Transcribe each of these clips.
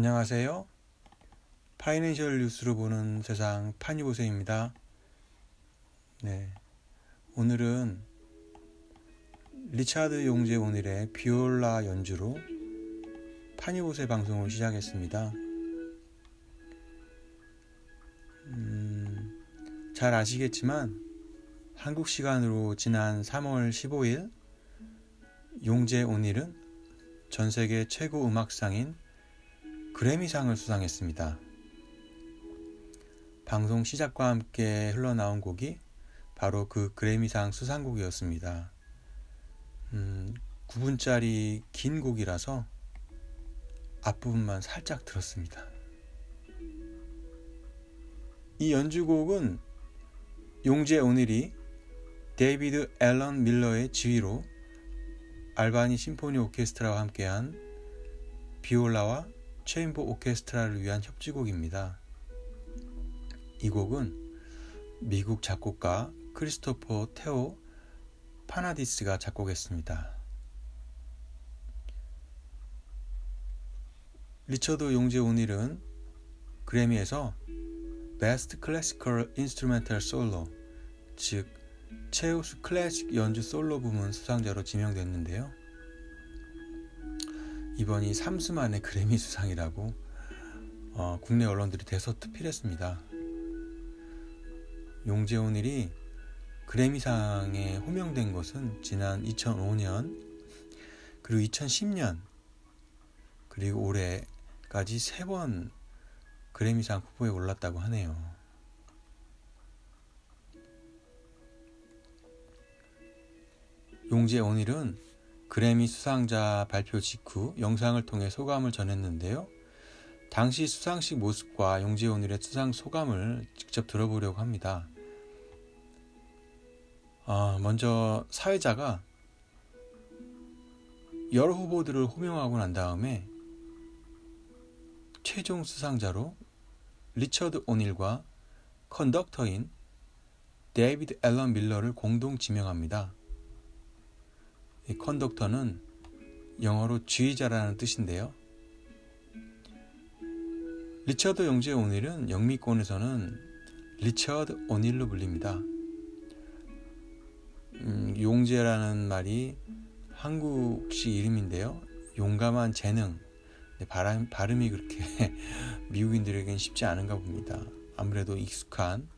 안녕하세요. 파이낸셜 뉴스로 보는 세상 파니보세입니다. 네. 오늘은 리차드 용재 오늘의 비올라 연주로 파니보세 방송을 시작했습니다. 음, 잘 아시겠지만 한국 시간으로 지난 3월 15일 용재 오닐은 전 세계 최고 음악상인 그래미상을 수상했습니다. 방송 시작과 함께 흘러나온 곡이 바로 그 그래미상 수상곡이었습니다. 음, 9분짜리 긴 곡이라서 앞부분만 살짝 들었습니다. 이 연주곡은 용재 오닐이 데이비드 앨런 밀러의 지휘로 알바니 심포니 오케스트라와 함께한 비올라와 chamber 오케스트라를 위한 협주곡입니다. 이 곡은 미국 작곡가 크리스토퍼 테오파니디스가 작곡했습니다. 리처드 용재 오닐은 그래미에서 Best Classical Instrumental Solo, 즉 최우수 클래식 연주 솔로 부문 수상자로 지명됐는데요. 이번이 3수 만에 그래미 수상이라고 어, 국내 언론들이 대서특필했습니다. 용재훈일이 그래미상에 호명된 것은 지난 2005년 그리고 2010년 그리고 올해까지 세 번 그래미상 후보에 올랐다고 하네요. 용재원일은 그래미 수상자 발표 직후 영상을 통해 소감을 전했는데요. 당시 수상식 모습과 용재원일의 수상 소감을 직접 들어보려고 합니다. 어, 먼저 사회자가 여러 후보들을 호명하고 난 다음에 최종 수상자로 리처드 오닐과 conductor인 데이비드 앨런 밀러를 공동 지명합니다. 이 conductor는 영어로 지휘자라는 뜻인데요. 리처드 용재 오닐은 영미권에서는 리처드 오닐로 불립니다. 음, 용재라는 말이 한국식 이름인데요. 용감한 재능. 발음, 발음이 그렇게 미국인들에겐 쉽지 않은가 봅니다. 아무래도 익숙한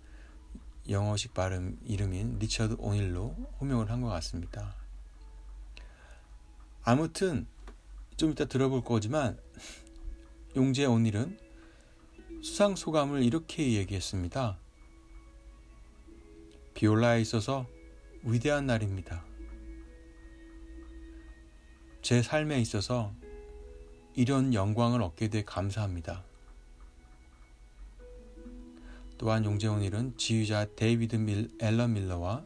영어식 발음 이름인 리처드 오닐로 호명을 한 것 같습니다. 아무튼 좀 이따 들어볼 거지만 용재 오닐은 수상 소감을 이렇게 얘기했습니다. 비올라에 있어서 위대한 날입니다. 제 삶에 있어서 이런 영광을 얻게 돼 감사합니다. 또한 용재훈일은 지휘자 데이비드 밀, 앨런 밀러와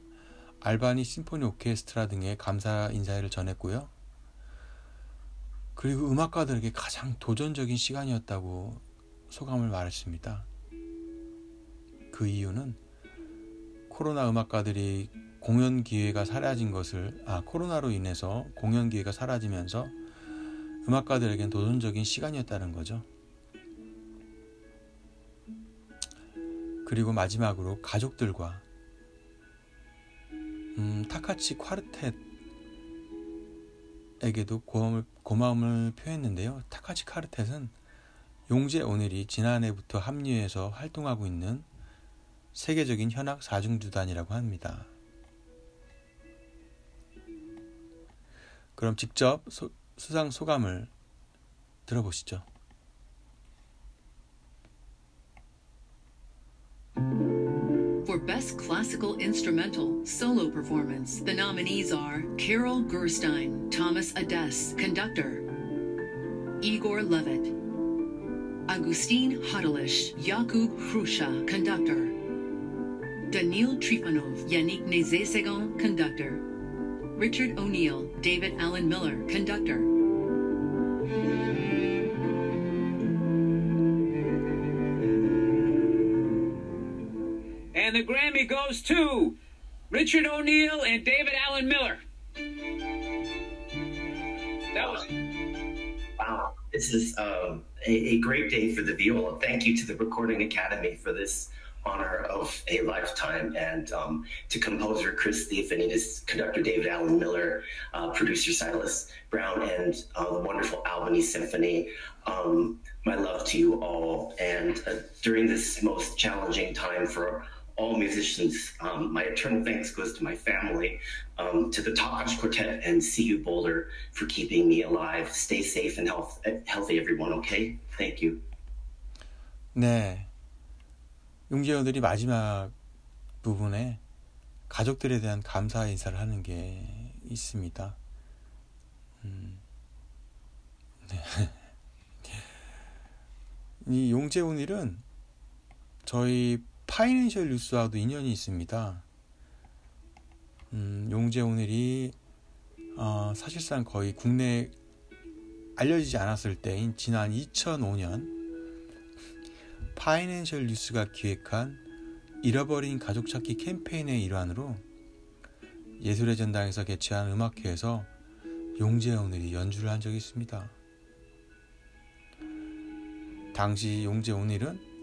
알바니 심포니 오케스트라 등의 감사 인사를 전했고요. 그리고 음악가들에게 가장 도전적인 시간이었다고 소감을 말했습니다. 그 이유는 코로나 음악가들이 공연 기회가 사라진 것을 아 코로나로 인해서 공연 기회가 사라지면서 음악가들에겐 도전적인 시간이었다는 거죠. 그리고 마지막으로 가족들과 음, 타카치 콰르텟 에게도 고마움을, 고마움을 표했는데요. 타카치 콰르텟은 용재 오늘이 지난해부터 합류해서 활동하고 있는 세계적인 현악 사중주단이라고 합니다. 그럼 직접 소, 수상 소감을 들어보시죠. For Best Classical Instrumental Solo Performance, the nominees are Carol Gerstein, Thomas Ades, conductor, Igor Levitt, Agustin Hadalish, Jakub Hrusha, conductor, Danil Trifonov, Yannick Nezesegan, conductor, Richard O'Neill, David Allen Miller, conductor. Goes to Richard O'Neill and David Allen Miller. That was Wow, this is um, a, a great day for the viola. Thank you to the Recording Academy for this honor of a lifetime, and um, to composer Chris Theophanides, conductor David Allen Miller, uh, producer Silas Brown, and uh, the wonderful Albany Symphony. Um, my love to you all, and uh, during this most challenging time for all musicians. Um, my eternal thanks goes to my family, um, to the Takash Quartet and CU Boulder for keeping me alive. Stay safe and health, healthy, everyone, okay? Thank you. 네. 용재원들이 마지막 부분에 가족들에 대한 감사 인사를 하는 게 있습니다. 음, 네. 이 용재훈 일은 저희 파이낸셜 뉴스와도 인연이 있습니다. 음, 용재 오늘이 어, 사실상 거의 국내 알려지지 않았을 때인 지난 2005년 파이낸셜 뉴스가 기획한 잃어버린 가족 찾기 캠페인의 일환으로 예술의 전당에서 개최한 음악회에서 용재 오늘이 연주를 한 적이 있습니다. 당시 용재 오늘은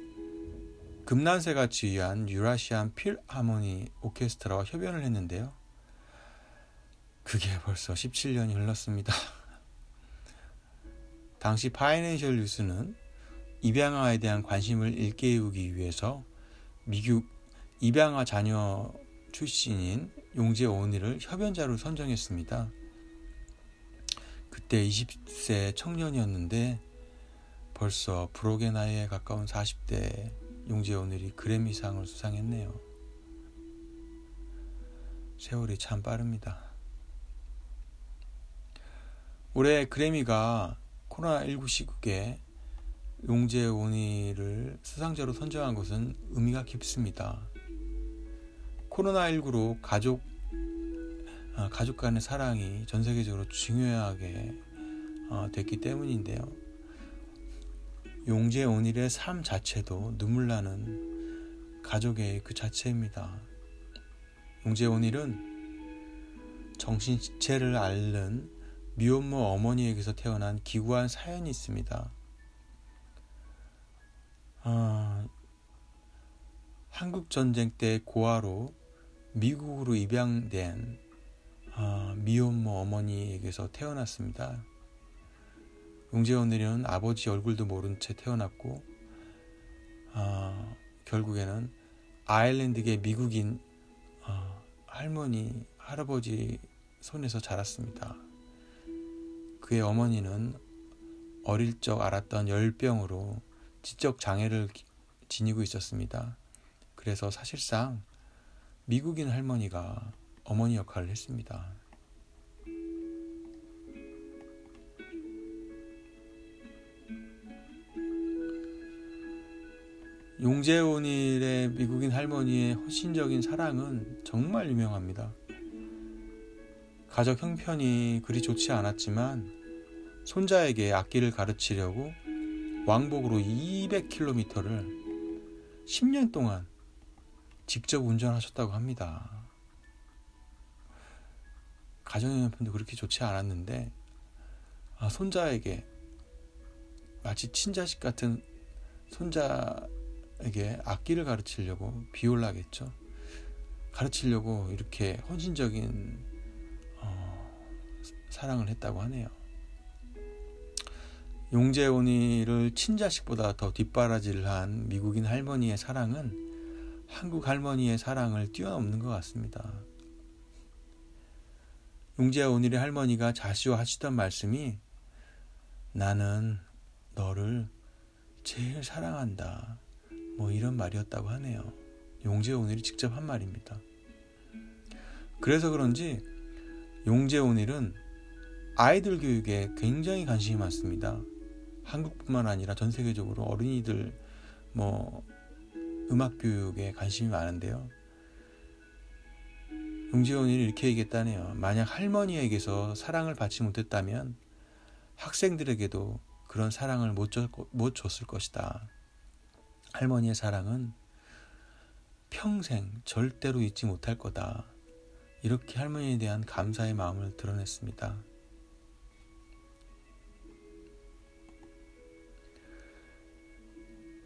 금난세가 지휘한 유라시안 필하모니 오케스트라와 협연을 했는데요. 그게 벌써 17년이 흘렀습니다. 당시 파이낸셜 뉴스는 입양아에 대한 관심을 일깨우기 위해서 미국 입양아 자녀 출신인 용재 오니를 협연자로 선정했습니다. 그때 20세 청년이었는데 벌써 불혹의 나이에 가까운 40대 용재 오늘이 그래미상을 수상했네요. 세월이 참 빠릅니다. 올해 그래미가 코로나19 시국에 용재 오니를 수상자로 선정한 것은 의미가 깊습니다. 코로나19로 가족, 아, 가족 간의 사랑이 전 세계적으로 중요하게 어, 됐기 때문인데요. 용재 온일의 삶 자체도 눈물 나는 가족의 그 자체입니다. 용재 온일은 정신지체를 앓는 미혼모 어머니에게서 태어난 기구한 사연이 있습니다. 아, 한국 전쟁 때 고아로 미국으로 입양된 아, 미혼모 어머니에게서 태어났습니다. 용재원들은 아버지 얼굴도 모른 채 태어났고 어, 결국에는 아일랜드계 미국인 어, 할머니 할아버지 손에서 자랐습니다. 그의 어머니는 어릴 적 알았던 열병으로 지적 장애를 지니고 있었습니다. 그래서 사실상 미국인 할머니가 어머니 역할을 했습니다. 용재온일의 미국인 할머니의 헌신적인 사랑은 정말 유명합니다. 가족 형편이 그리 좋지 않았지만 손자에게 악기를 가르치려고 왕복으로 200km를 10년 동안 직접 운전하셨다고 합니다. 가정 형편도 그렇게 좋지 않았는데 아, 손자에게 마치 친자식 같은 손자 에게 악기를 가르치려고 비올라겠죠. 가르치려고 이렇게 헌신적인 어, 사랑을 했다고 하네요. 용재온이를 친자식보다 더 뒷바라지를 한 미국인 할머니의 사랑은 한국 할머니의 사랑을 뛰어넘는 것 같습니다. 용재온이의 할머니가 자시와 하시던 말씀이 나는 너를 제일 사랑한다. 뭐 이런 말이었다고 하네요. 용재 오늘이 직접 한 말입니다. 그래서 그런지 용재 오늘은 아이들 교육에 굉장히 관심이 많습니다. 한국뿐만 아니라 전 세계적으로 어린이들 뭐 음악 교육에 관심이 많은데요. 용재원이 이렇게 얘기했다네요. 만약 할머니에게서 사랑을 받지 못했다면 학생들에게도 그런 사랑을 못, 줬, 못 줬을 것이다. 할머니의 사랑은 평생 절대로 잊지 못할 거다. 이렇게 할머니에 대한 감사의 마음을 드러냈습니다.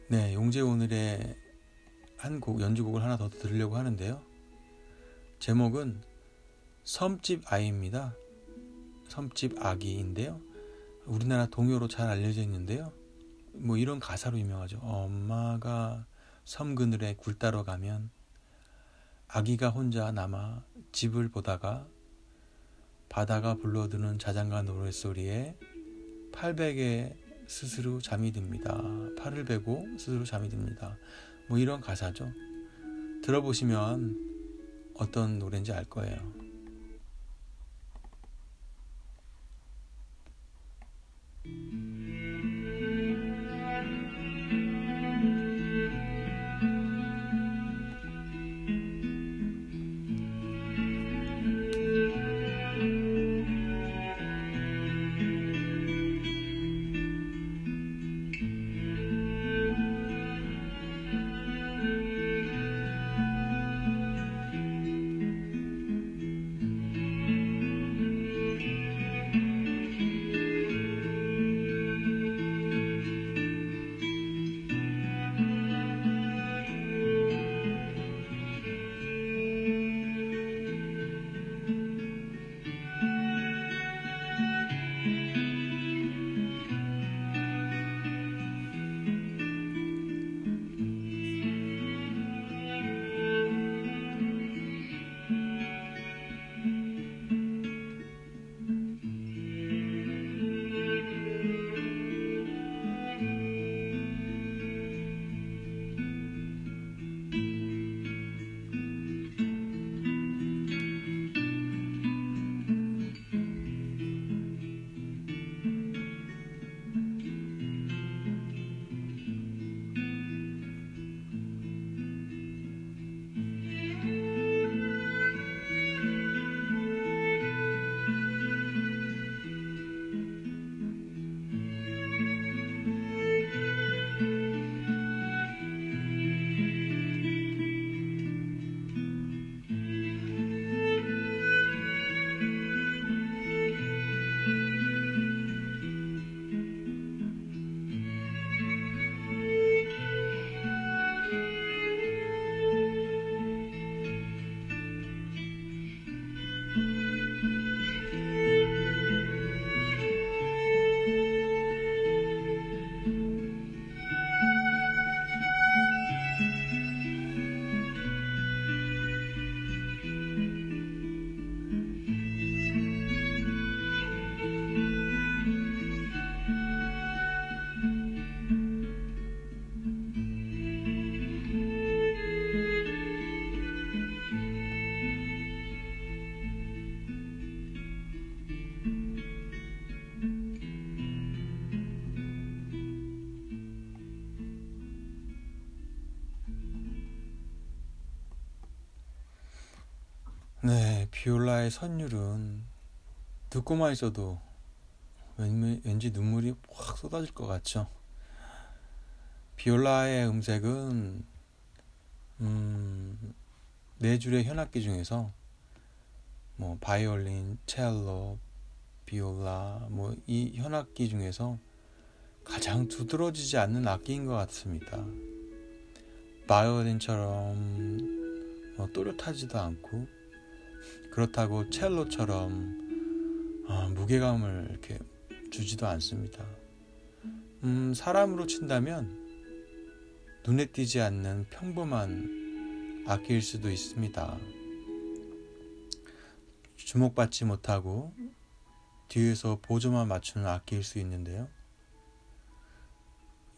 네, 용재 오늘의 한 곡 연주곡을 하나 더 들으려고 하는데요. 제목은 섬집 아이입니다. 섬집 아기인데요. 우리나라 동요로 잘 알려져 있는데요. 뭐 이런 가사로 유명하죠. 엄마가 섬 그늘에 굴 따러 가면 아기가 혼자 남아 집을 보다가 바다가 불러드는 자장가 노랫소리에 팔 베개 스스로 잠이 듭니다. 팔을 베고 스스로 잠이 듭니다. 뭐 이런 가사죠. 들어보시면 어떤 노래인지 알 거예요. 비올라의 선율은 듣고만 있어도 왠- 왠지 눈물이 확 쏟아질 것 같죠. 비올라의 음색은 음, 네 줄의 현악기 중에서 뭐 바이올린, 첼로, 비올라 뭐 이 현악기 중에서 가장 두드러지지 않는 악기인 것 같습니다. 바이올린처럼 뭐 또렷하지도 않고 그렇다고 첼로처럼 어, 무게감을 이렇게 주지도 않습니다. 음, 사람으로 친다면 눈에 띄지 않는 평범한 악기일 수도 있습니다. 주목받지 못하고 뒤에서 보조만 맞추는 악기일 수 있는데요.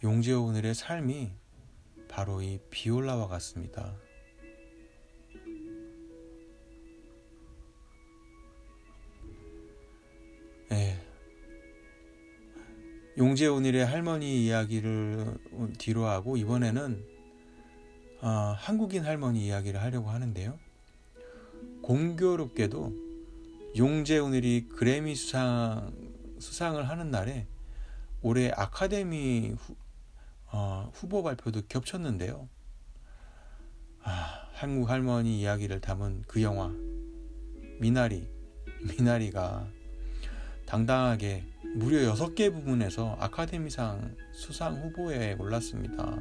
용재호 오늘의 삶이 바로 이 비올라와 같습니다. 예. 용재온일의 할머니 이야기를 뒤로 하고 이번에는 아, 한국인 할머니 이야기를 하려고 하는데요. 공교롭게도 용재온일이 그래미 수상 수상을 하는 날에 올해 아카데미 후, 어, 후보 발표도 겹쳤는데요. 아, 한국 할머니 이야기를 담은 그 영화 미나리 미나리가 당당하게 무려 6개 부문에서 아카데미상 수상 후보에 올랐습니다.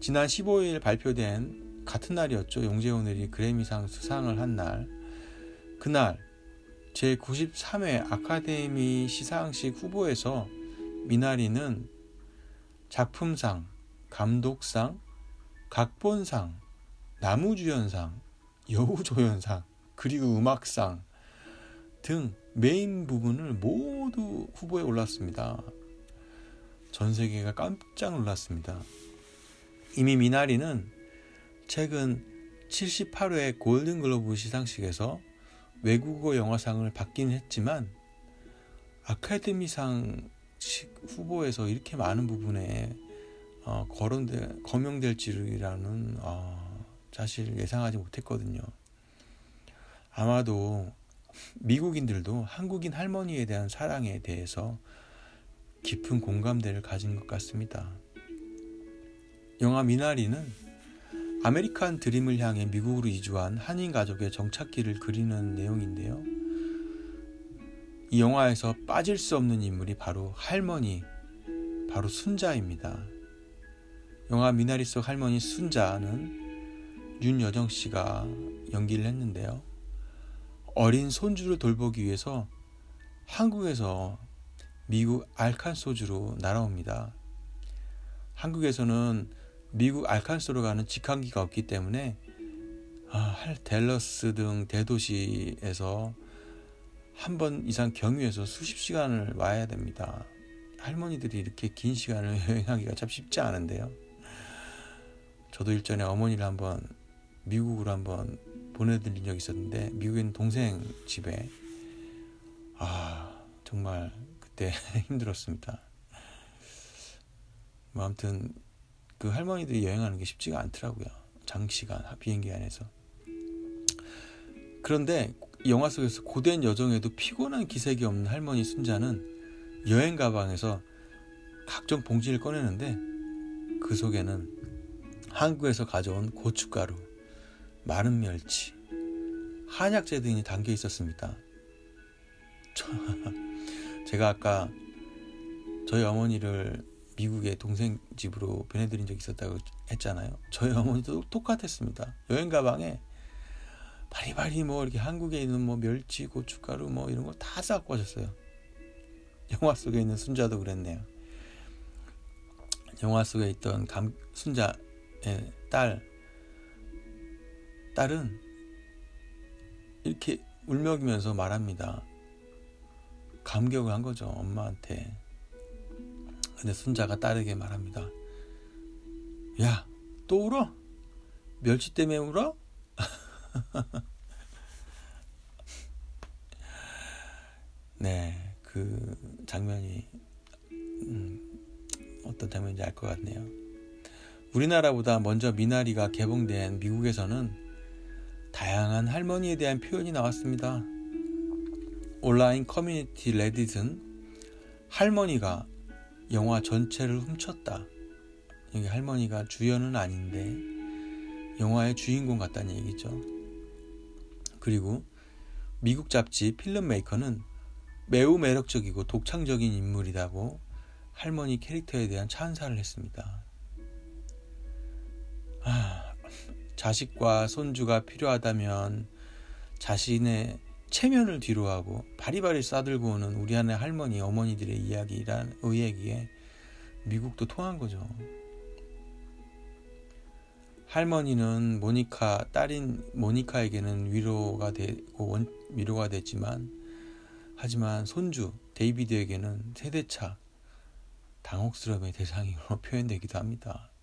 지난 15일 발표된 같은 날이었죠. 용재훈이 그래미상 수상을 한 날. 그날 제93회 아카데미 시상식 후보에서 미나리는 작품상, 감독상, 각본상, 나무주연상, 여우조연상, 그리고 음악상 등 메인 부분을 모두 후보에 올랐습니다. 전 세계가 깜짝 놀랐습니다. 이미 미나리는 최근 78회 골든글로브 시상식에서 외국어 영화상을 받긴 했지만 아카데미상 후보에서 이렇게 많은 부분에 어, 거론될 거명될 줄이라는 어, 사실 예상하지 못했거든요. 아마도 미국인들도 한국인 할머니에 대한 사랑에 대해서 깊은 공감대를 가진 것 같습니다. 영화 미나리는 아메리칸 드림을 향해 미국으로 이주한 한인 가족의 정착기를 그리는 내용인데요. 이 영화에서 빠질 수 없는 인물이 바로 할머니, 바로 순자입니다. 영화 미나리 속 할머니 순자는 윤여정 씨가 연기를 했는데요. 어린 손주를 돌보기 위해서 한국에서 미국 알칸소주로 날아옵니다. 한국에서는 미국 알칸소로 가는 직항기가 없기 때문에 아, 델러스 등 대도시에서 한 번 이상 경유해서 수십 시간을 와야 됩니다. 할머니들이 이렇게 긴 시간을 여행하기가 참 쉽지 않은데요. 저도 일전에 어머니를 한번 미국으로 한번 보내드린 적이 있었는데 있는 동생 집에 아 정말 그때 힘들었습니다. 뭐 아무튼 그 할머니들이 여행하는 게 쉽지가 않더라고요. 장시간 비행기 안에서. 그런데 영화 속에서 고된 여정에도 피곤한 기색이 없는 할머니 순자는 여행 가방에서 각종 봉지를 꺼내는데 그 속에는 한국에서 가져온 고춧가루, 마른 멸치, 한약재 등이 담겨 있었습니다. 제가 아까 저희 어머니를 미국의 동생 집으로 보내드린 적이 있었다고 했잖아요. 저희 어머니도 똑같았습니다. 여행 가방에 바리바리 뭐 이렇게 한국에 있는 뭐 멸치, 고춧가루 뭐 이런 거다 싸고 가셨어요. 영화 속에 있는 순자도 그랬네요. 영화 속에 있던 감, 순자의 딸, 딸은 이렇게 울먹이면서 말합니다. 감격을 한 거죠, 엄마한테. 근데 순자가 딸에게 말합니다. 야, 또 울어? 멸치 때문에 울어? 네, 그 장면이 음, 어떤 장면인지 알 것 같네요. 우리나라보다 먼저 미나리가 개봉된 미국에서는 다양한 할머니에 대한 표현이 나왔습니다. 온라인 커뮤니티 레딧은 할머니가 영화 전체를 훔쳤다. 여기 할머니가 주연은 아닌데 영화의 주인공 같다는 얘기죠. 그리고 미국 잡지 필름메이커는 매우 매력적이고 독창적인 인물이라고 할머니 캐릭터에 대한 찬사를 했습니다. 아, 자식과 손주가 필요하다면 자신의 체면을 뒤로하고 바리바리 싸들고 오는 우리 안의 할머니, 어머니들의 이야기란 의얘기에 미국도 통한 거죠. 할머니는 모니카 딸인 모니카에게는 위로가 되고 원, 위로가 됐지만 하지만 손주 데이비드에게는 세대차 당혹스러움의 대상으로 표현되기도 합니다.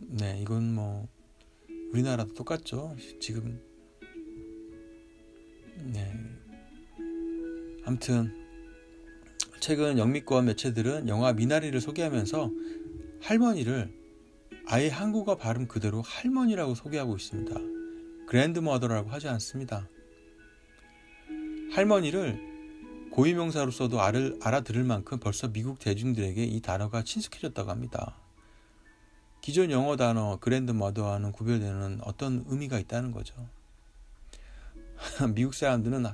네, 이건 뭐 우리나라도 똑같죠. 지금 네. 아무튼 최근 영미권 매체들은 영화 미나리를 소개하면서 할머니를 아예 한국어 발음 그대로 할머니라고 소개하고 있습니다. 그랜드머더라고 하지 않습니다. 할머니를 고유명사로 써도 알아들을 만큼 벌써 미국 대중들에게 이 단어가 친숙해졌다고 합니다. 기존 영어 단어 그랜드머더와는 구별되는 어떤 의미가 있다는 거죠. 미국 사람들은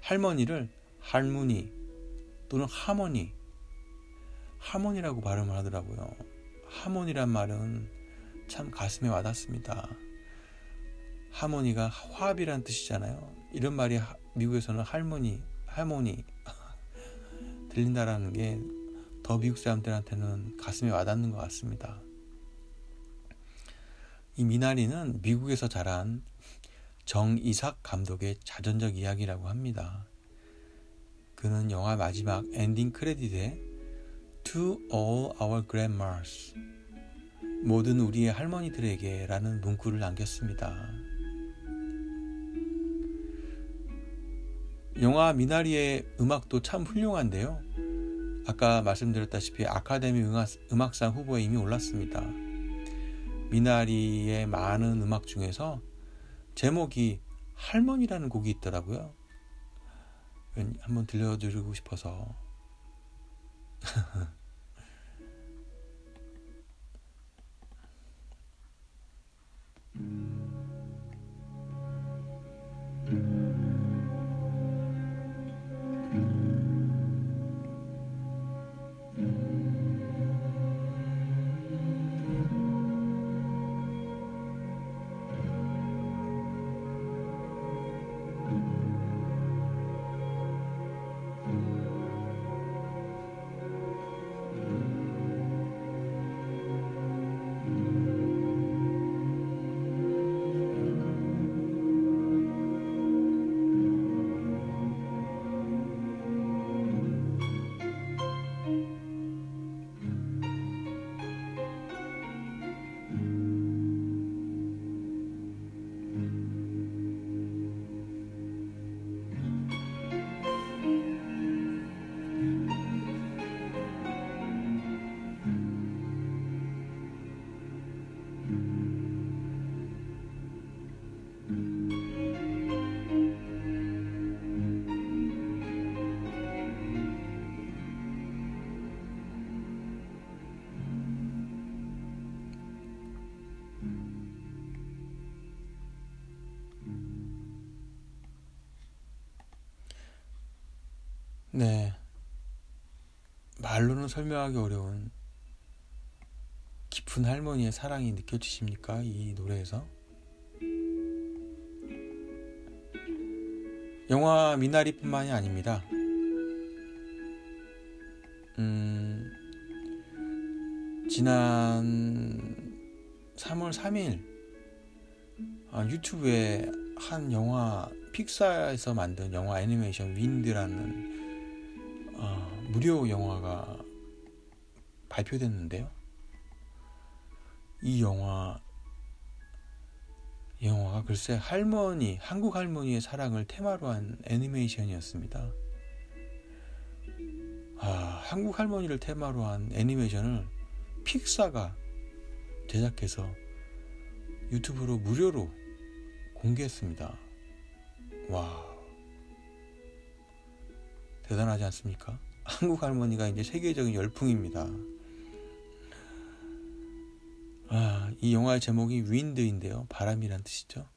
할머니를 할머니 또는 하모니, 하모니라고 발음을 하더라고요. 하모니란 말은 참 가슴에 와닿습니다. 하모니가 화합이란 뜻이잖아요. 이런 말이 미국에서는 할머니, 할머니 들린다라는 게 더 미국 사람들한테는 가슴에 와닿는 것 같습니다. 이 미나리는 미국에서 자란 정이삭 감독의 자전적 이야기라고 합니다. 그는 영화 마지막 엔딩 크레딧에 To all our grandmas 모든 우리의 할머니들에게 라는 문구를 남겼습니다. 영화 미나리의 음악도 참 훌륭한데요. 아까 말씀드렸다시피 아카데미 음악, 상 후보에 이미 올랐습니다. 미나리의 많은 음악 중에서 제목이 할머니라는 곡이 있더라고요. 한번 들려드리고 싶어서. 네. 말로는 설명하기 어려운 깊은 할머니의 사랑이 느껴지십니까? 이 노래에서? 영화 미나리뿐만이 아닙니다. 음, 지난 3월 3일 아, 유튜브에 한 영화 픽사에서 만든 영화 애니메이션 윈드라는 어, 무료 영화가 발표됐는데요. 이 영화 이 영화가 글쎄 할머니 한국 할머니의 사랑을 테마로 한 애니메이션이었습니다. 아, 한국 할머니를 테마로 한 애니메이션을 픽사가 제작해서 유튜브로 무료로 공개했습니다. 와. 대단하지 않습니까? 한국 할머니가 이제 세계적인 열풍입니다. 아, 이 영화의 제목이 윈드인데요. 바람이란 뜻이죠.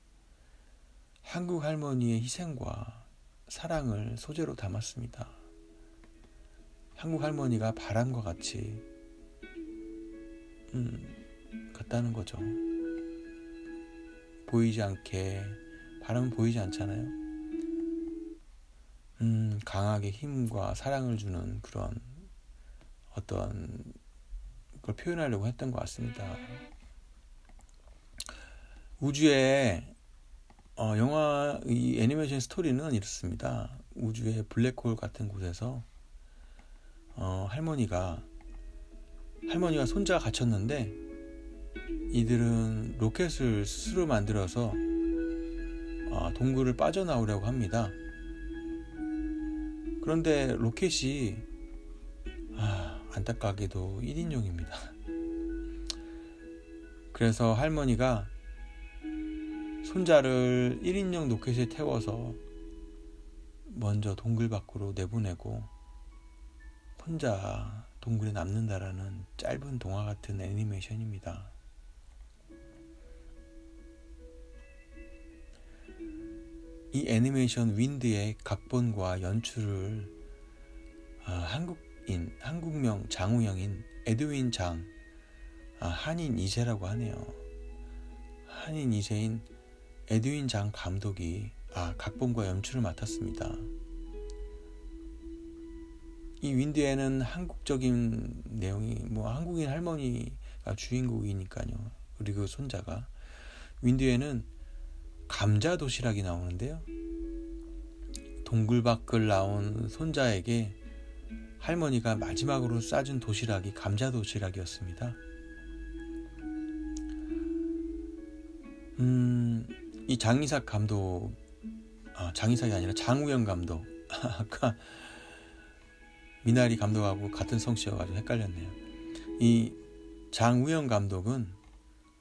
한국 할머니의 희생과 사랑을 소재로 담았습니다. 한국 할머니가 바람과 같이 음, 같다는 거죠. 보이지 않게 바람은 보이지 않잖아요. 음, 강하게 힘과 사랑을 주는 그런 어떤 걸 표현하려고 했던 것 같습니다. 우주의 어, 영화 이 애니메이션 스토리는 이렇습니다. 우주의 블랙홀 같은 곳에서 어, 할머니가 할머니와 손자가 갇혔는데 이들은 로켓을 스스로 만들어서 어, 동굴을 빠져나오려고 합니다. 그런데 로켓이 아, 안타깝게도 1인용입니다. 그래서 할머니가 손자를 1인용 로켓에 태워서 먼저 동굴 밖으로 내보내고 혼자 동굴에 남는다라는 짧은 동화 같은 애니메이션입니다. 이 애니메이션 윈드의 각본과 연출을 아, 한국인, 한국명 장우영인 에드윈 장 아, 한인 2세라고 하네요. 한인 2세인 에드윈 장 감독이 아, 각본과 연출을 맡았습니다. 이 윈드에는 한국적인 내용이 뭐 한국인 할머니가 주인공이니까요. 그리고 손자가 윈드에는 감자 도시락이 나오는데요. 동굴 밖을 나온 손자에게 할머니가 마지막으로 싸준 도시락이 감자 도시락이었습니다. 음, 이 장이삭 감독, 아, 장이삭이 아니라 장우영 감독. 아까 미나리 감독하고 같은 성씨여가지고 헷갈렸네요. 이 장우영 감독은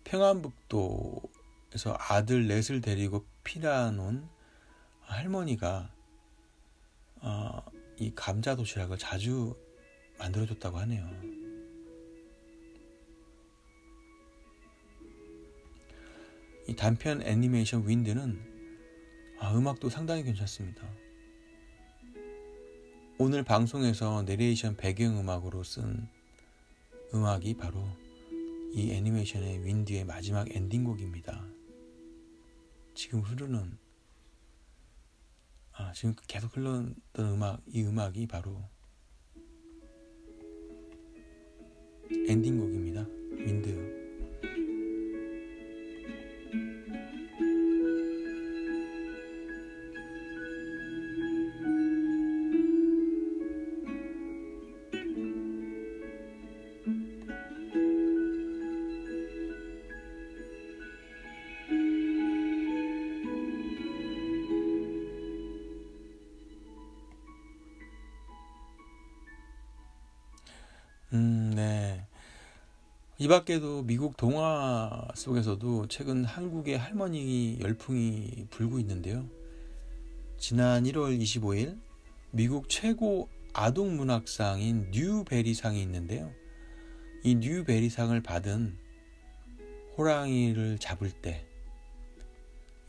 평안북도 에서 아들 넷을 데리고 피난온 할머니가 어, 이 감자 도시락을 자주 만들어줬다고 하네요. 이 단편 애니메이션 윈드는 아, 음악도 상당히 괜찮습니다. 오늘 방송에서 내레이션 배경음악으로 쓴 음악이 바로 이 애니메이션의 윈드의 마지막 엔딩곡입니다. 지금 흐르는 아, 지금 계속 흘렀던 음악 이 음악이 바로 엔딩곡입니다. 윈드 밖에도 미국 동화 속에서도 최근 한국의 할머니 열풍이 불고 있는데요. 지난 1월 25일 미국 최고 아동 문학상인 뉴베리상이 있는데요. 이 뉴베리상을 받은 호랑이를 잡을 때,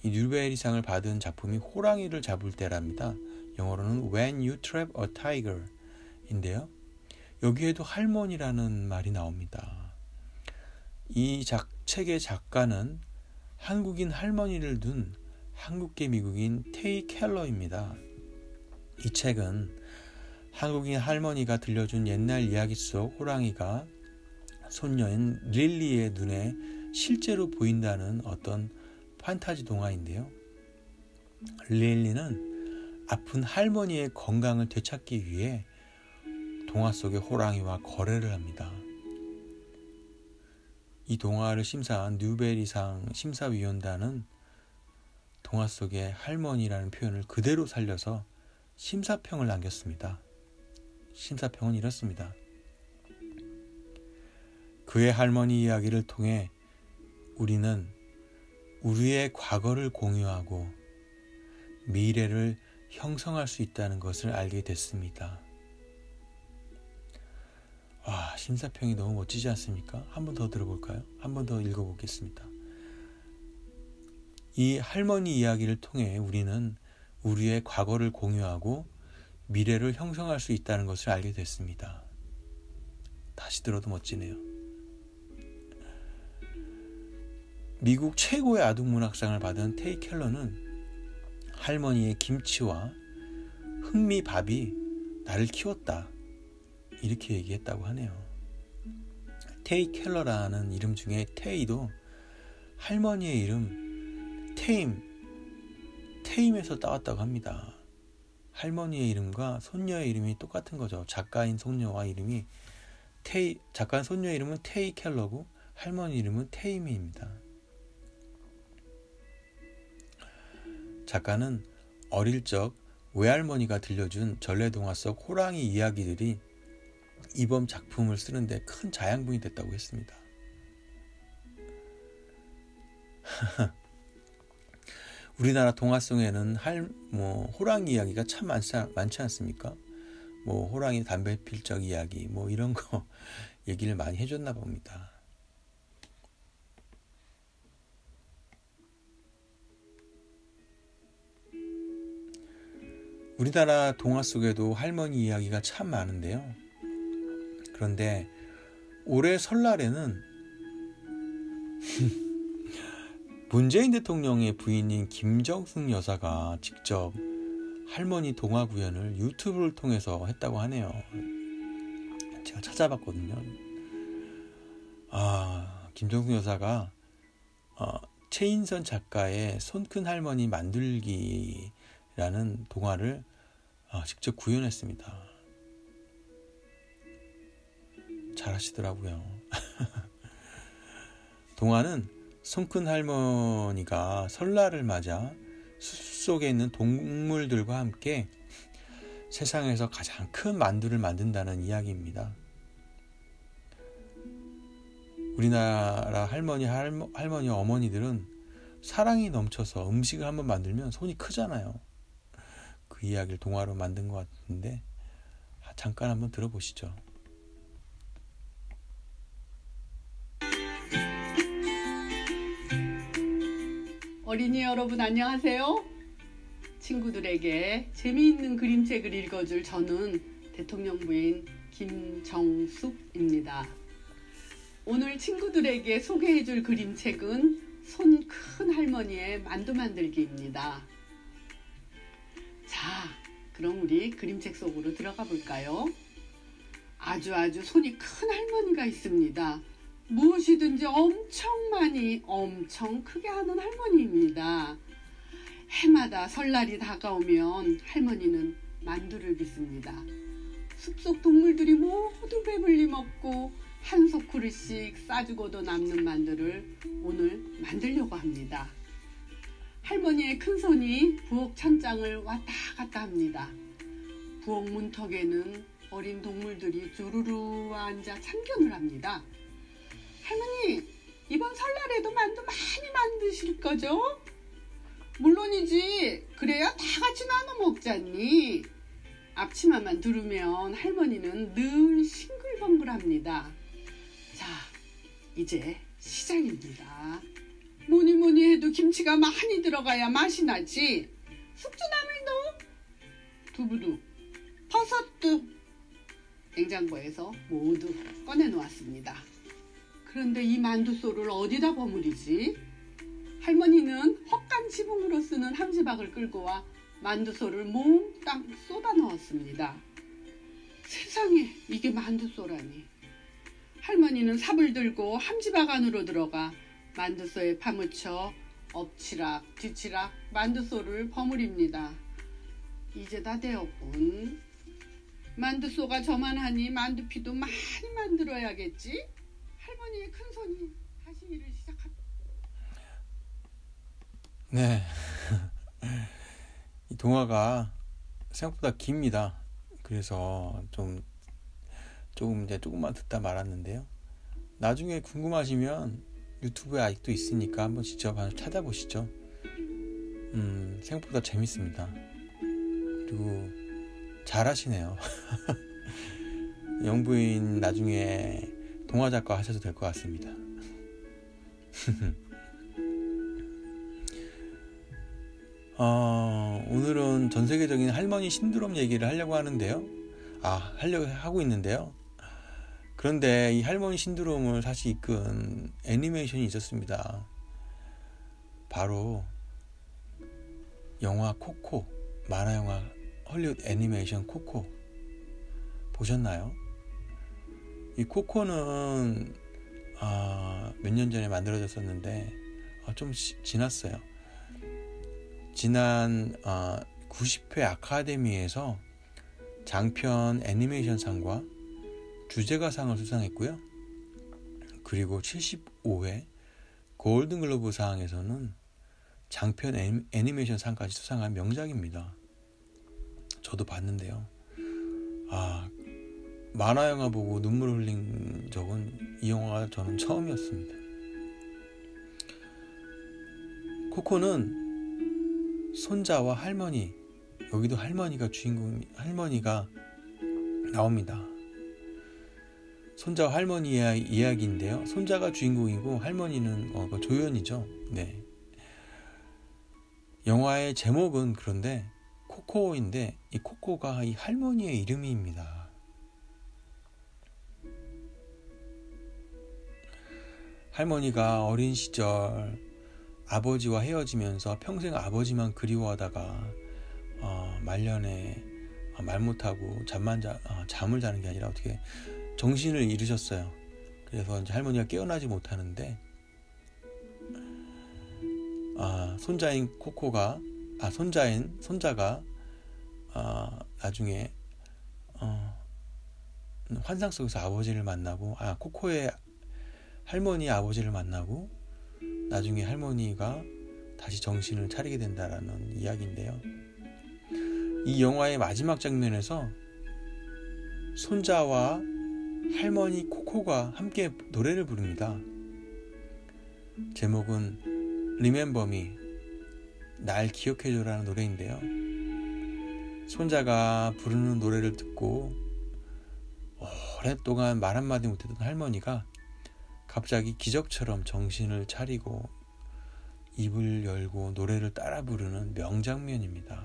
이 뉴베리상을 받은 작품이 호랑이를 잡을 때랍니다. 영어로는 When You Trap a Tiger 인데요. 여기에도 할머니라는 말이 나옵니다. 이 작, 책의 작가는 한국인 할머니를 둔 한국계 미국인 테이 켈러입니다. 이 책은 한국인 할머니가 들려준 옛날 이야기 속 호랑이가 손녀인 릴리의 눈에 실제로 보인다는 어떤 판타지 동화인데요. 릴리는 아픈 할머니의 건강을 되찾기 위해 동화 속의 호랑이와 거래를 합니다. 이 동화를 심사한 뉴베리상 심사위원단은 동화 속의 할머니라는 표현을 그대로 살려서 심사평을 남겼습니다. 심사평은 이렇습니다. 그의 할머니 이야기를 통해 우리는 우리의 과거를 공유하고 미래를 형성할 수 있다는 것을 알게 됐습니다. 와, 심사평이 너무 멋지지 않습니까? 한 번 더 들어볼까요? 한 번 더 읽어보겠습니다. 이 할머니 이야기를 통해 우리는 우리의 과거를 공유하고 미래를 형성할 수 있다는 것을 알게 됐습니다. 다시 들어도 멋지네요. 미국 최고의 아동문학상을 받은 테이 켈러는 할머니의 김치와 흑미밥이 나를 키웠다. 이렇게 얘기했다고 하네요. 테이 켈러라는 이름 중에 테이도 할머니의 이름 테임, 테임에서 따왔다고 합니다. 할머니의 이름과 손녀의 이름이 똑같은 거죠. 작가인 손녀와 이름이 테이, 작가인 손녀의 이름은 테이 켈러고 할머니 이름은 테임입니다. 작가는 어릴 적 외할머니가 들려준 전래동화 속 호랑이 이야기들이 이번 작품을 쓰는데 큰 자양분이 됐다고 했습니다. 우리나라 동화송에는 할, 뭐, 호랑이 이야기가 참 많지, 많지 않습니까? 뭐, 호랑이 담배 필적 이야기, 뭐, 이런 거 얘기를 많이 해줬나 봅니다. 우리나라 동화 속에도 할머니 이야기가 참 많은데요. 그런데 올해 설날에는 문재인 대통령의 부인인 김정숙 여사가 직접 할머니 동화 구연을 유튜브를 통해서 했다고 하네요. 제가 찾아봤거든요. 아, 김정숙 여사가 어, 최인선 작가의 손큰 할머니 만들기라는 동화를 어, 직접 구현했습니다. 잘 하시더라고요. 동화는 손큰 할머니가 설날을 맞아 숲속에 있는 동물들과 함께 세상에서 가장 큰 만두를 만든다는 이야기입니다. 우리나라 할머니, 할머, 할머니, 어머니들은 사랑이 넘쳐서 음식을 한번 만들면 손이 크잖아요. 그 이야기를 동화로 만든 것 같은데 잠깐 한번 들어보시죠. 어린이 여러분 안녕하세요. 친구들에게 재미있는 그림책을 읽어줄 저는 대통령 부인 김정숙입니다. 오늘 친구들에게 소개해줄 그림책은 손 큰 할머니의 만두 만들기입니다. 자, 그럼 우리 그림책 속으로 들어가 볼까요? 아주 아주 손이 큰 할머니가 있습니다. 무엇이든지 엄청 많이 엄청 크게 하는 할머니입니다. 해마다 설날이 다가오면 할머니는 만두를 빚습니다. 숲속 동물들이 모두 배불리 먹고 한 소쿠르씩 싸주고도 남는 만두를 오늘 만들려고 합니다. 할머니의 큰 손이 부엌 천장을 왔다 갔다 합니다. 부엌 문턱에는 어린 동물들이 주르르 앉아 참견을 합니다. 할머니, 이번 설날에도 만두 많이 만드실 거죠? 물론이지. 그래야 다 같이 나눠 먹잖니. 앞치마만 두르면 할머니는 늘 싱글벙글합니다. 자, 이제 시작입니다. 뭐니 뭐니 해도 김치가 많이 들어가야 맛이 나지. 숙주나물도, 두부도, 버섯도 냉장고에서 모두 꺼내놓았습니다. 그런데 이 만두소를 어디다 버무리지? 할머니는 헛간 지붕으로 쓰는 함지박을 끌고 와 만두소를 몽땅 쏟아 넣었습니다. 세상에 이게 만두소라니. 할머니는 삽을 들고 함지박 안으로 들어가 만두소에 파묻혀 엎치락 뒤치락 만두소를 버무립니다. 이제 다 되었군. 만두소가 저만하니 만두피도 많이 만들어야겠지? 할머니의 큰 손이 다시 일을 시작합니다. 네. 이 동화가 생각보다 깁니다. 그래서 좀 조금 이제 조금만 듣다 말았는데요. 나중에 궁금하시면 유튜브에 아직도 있으니까 한번 직접 찾아보시죠. 음, 생각보다 재밌습니다. 그리고 잘하시네요. 영부인 나중에 동화 작가 하셔도 될 것 같습니다. 어, 오늘은 전 세계적인 할머니 신드롬 얘기를 하려고 하는데요. 아, 하려고 하고 있는데요. 그런데 이 할머니 신드롬을 사실 이끈 애니메이션이 있었습니다. 바로 영화 코코, 만화 영화 헐리우드 애니메이션 코코 보셨나요? 이 코코는 아, 몇년 전에 만들어졌었는데 아, 좀 시, 지났어요. 지난 아, 90회 아카데미에서 장편 애니메이션상과 주제가상을 수상했고요. 그리고 75회 골든글로브상에서는 장편 애니메이션상까지 수상한 명작입니다. 저도 봤는데요. 아, 만화 영화 보고 눈물 흘린 적은 이 영화가 저는 처음이었습니다. 코코는 손자와 할머니, 여기도 할머니가 주인공, 할머니가 나옵니다. 손자와 할머니 이야기인데요. 손자가 주인공이고 할머니는 어, 그 조연이죠. 네. 영화의 제목은 그런데 코코인데 이 코코가 이 할머니의 이름입니다. 할머니가 어린 시절 아버지와 헤어지면서 평생 아버지만 그리워하다가 어, 말년에 어, 말 못하고 잠만 자 어, 잠을 자는 게 아니라 어떻게 정신을 잃으셨어요. 그래서 이제 할머니가 깨어나지 못하는데 아, 손자인 코코가 아 손자인 손자가 아, 나중에 어, 환상 속에서 아버지를 만나고 아 코코의 할머니 아버지를 만나고 나중에 할머니가 다시 정신을 차리게 된다라는 이야기인데요. 이 영화의 마지막 장면에서 손자와 할머니 코코가 함께 노래를 부릅니다. 제목은 Remember Me 날 기억해줘라는 노래인데요. 손자가 부르는 노래를 듣고 오랫동안 말 한마디 못했던 할머니가 갑자기 기적처럼 정신을 차리고 입을 열고 노래를 따라 부르는 명장면입니다.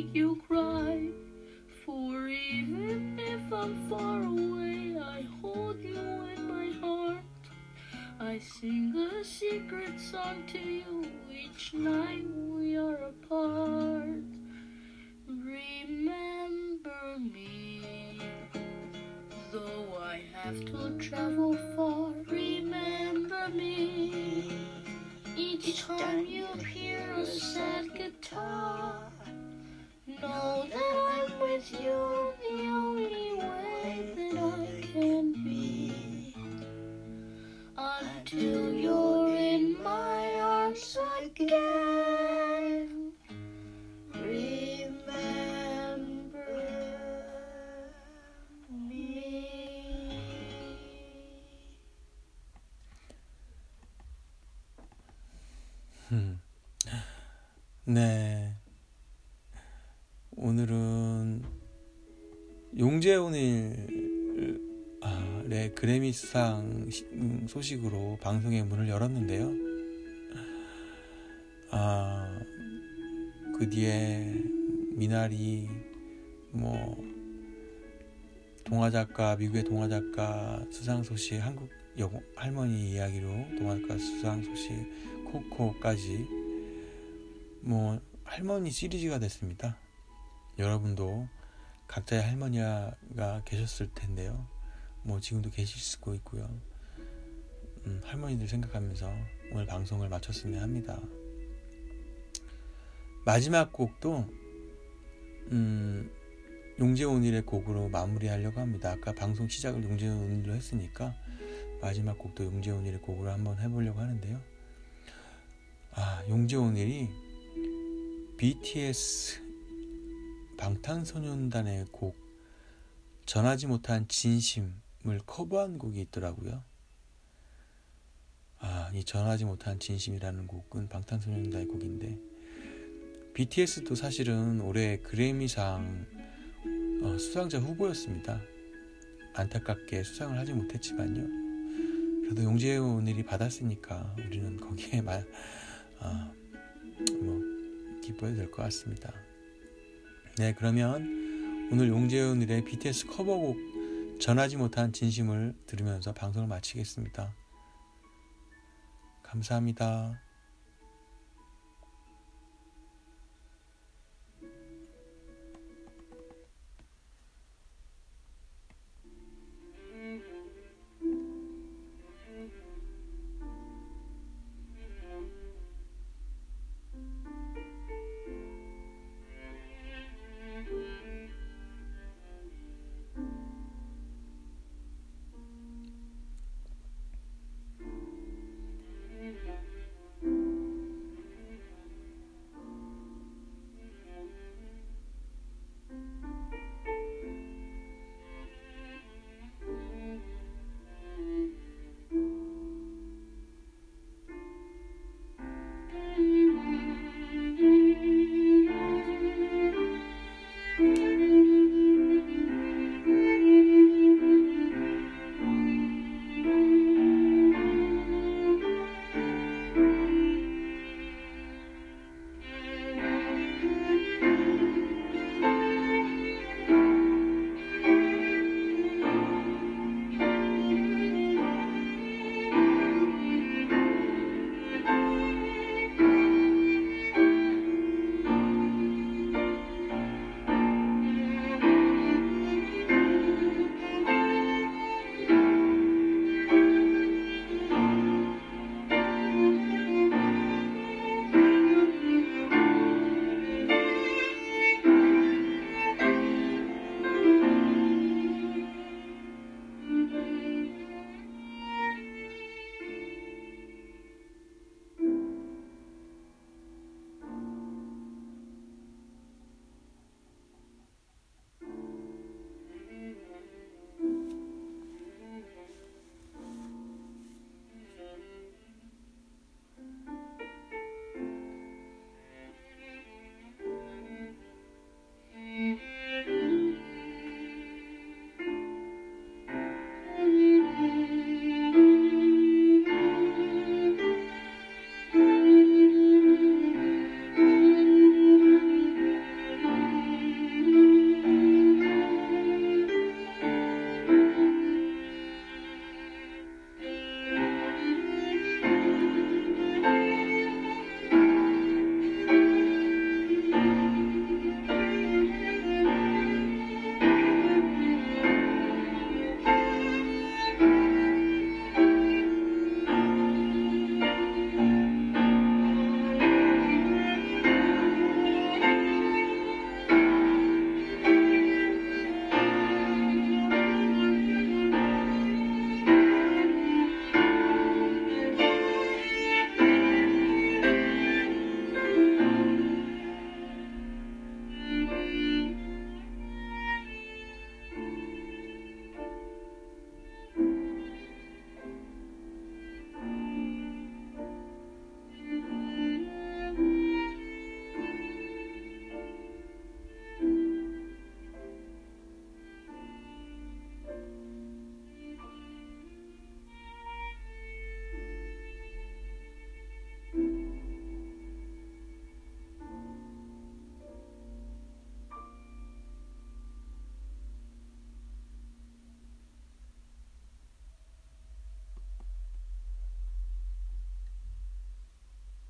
Make you cry. For even if I'm far away, I hold you in my heart. I sing a secret song to you each night we are apart. Remember me, though I have to travel far. Remember me, each time you hear a sad guitar. Know that I'm with you the only way that I can be. Until you're in my arms again. Remember me. 음. Hmm. 네. 그래미 수상 시- 음, 소식으로 방송의 문을 열었는데요. 아, 그 뒤에 미나리 뭐 동화 작가 미국의 동화 작가 수상 소식 한국 영 할머니 이야기로 동화 작가 수상 소식 코코까지 뭐 할머니 시리즈가 됐습니다. 여러분도 각자의 할머니가 계셨을 텐데요. 뭐 지금도 계실 수도 있고요. 음, 할머니들 생각하면서 오늘 방송을 마쳤으면 합니다. 마지막 곡도 음, 용재온일의 곡으로 마무리하려고 합니다. 아까 방송 시작을 용재온일로 했으니까 마지막 곡도 용재온일의 곡으로 한번 해보려고 하는데요. 아, 용재온일이 BTS 방탄소년단의 곡 전하지 못한 진심을 커버한 곡이 있더라고요. 아, 이 전하지 못한 진심이라는 곡은 방탄소년단의 곡인데 BTS도 사실은 올해 그래미상 어, 수상자 후보였습니다. 안타깝게 수상을 하지 못했지만요. 그래도 용재훈일이 받았으니까 우리는 거기에 마, 아, 뭐 기뻐해도 될 것 같습니다. 네, 그러면 오늘 용재훈일의 BTS 커버곡 전하지 못한 진심을 들으면서 방송을 마치겠습니다. 감사합니다.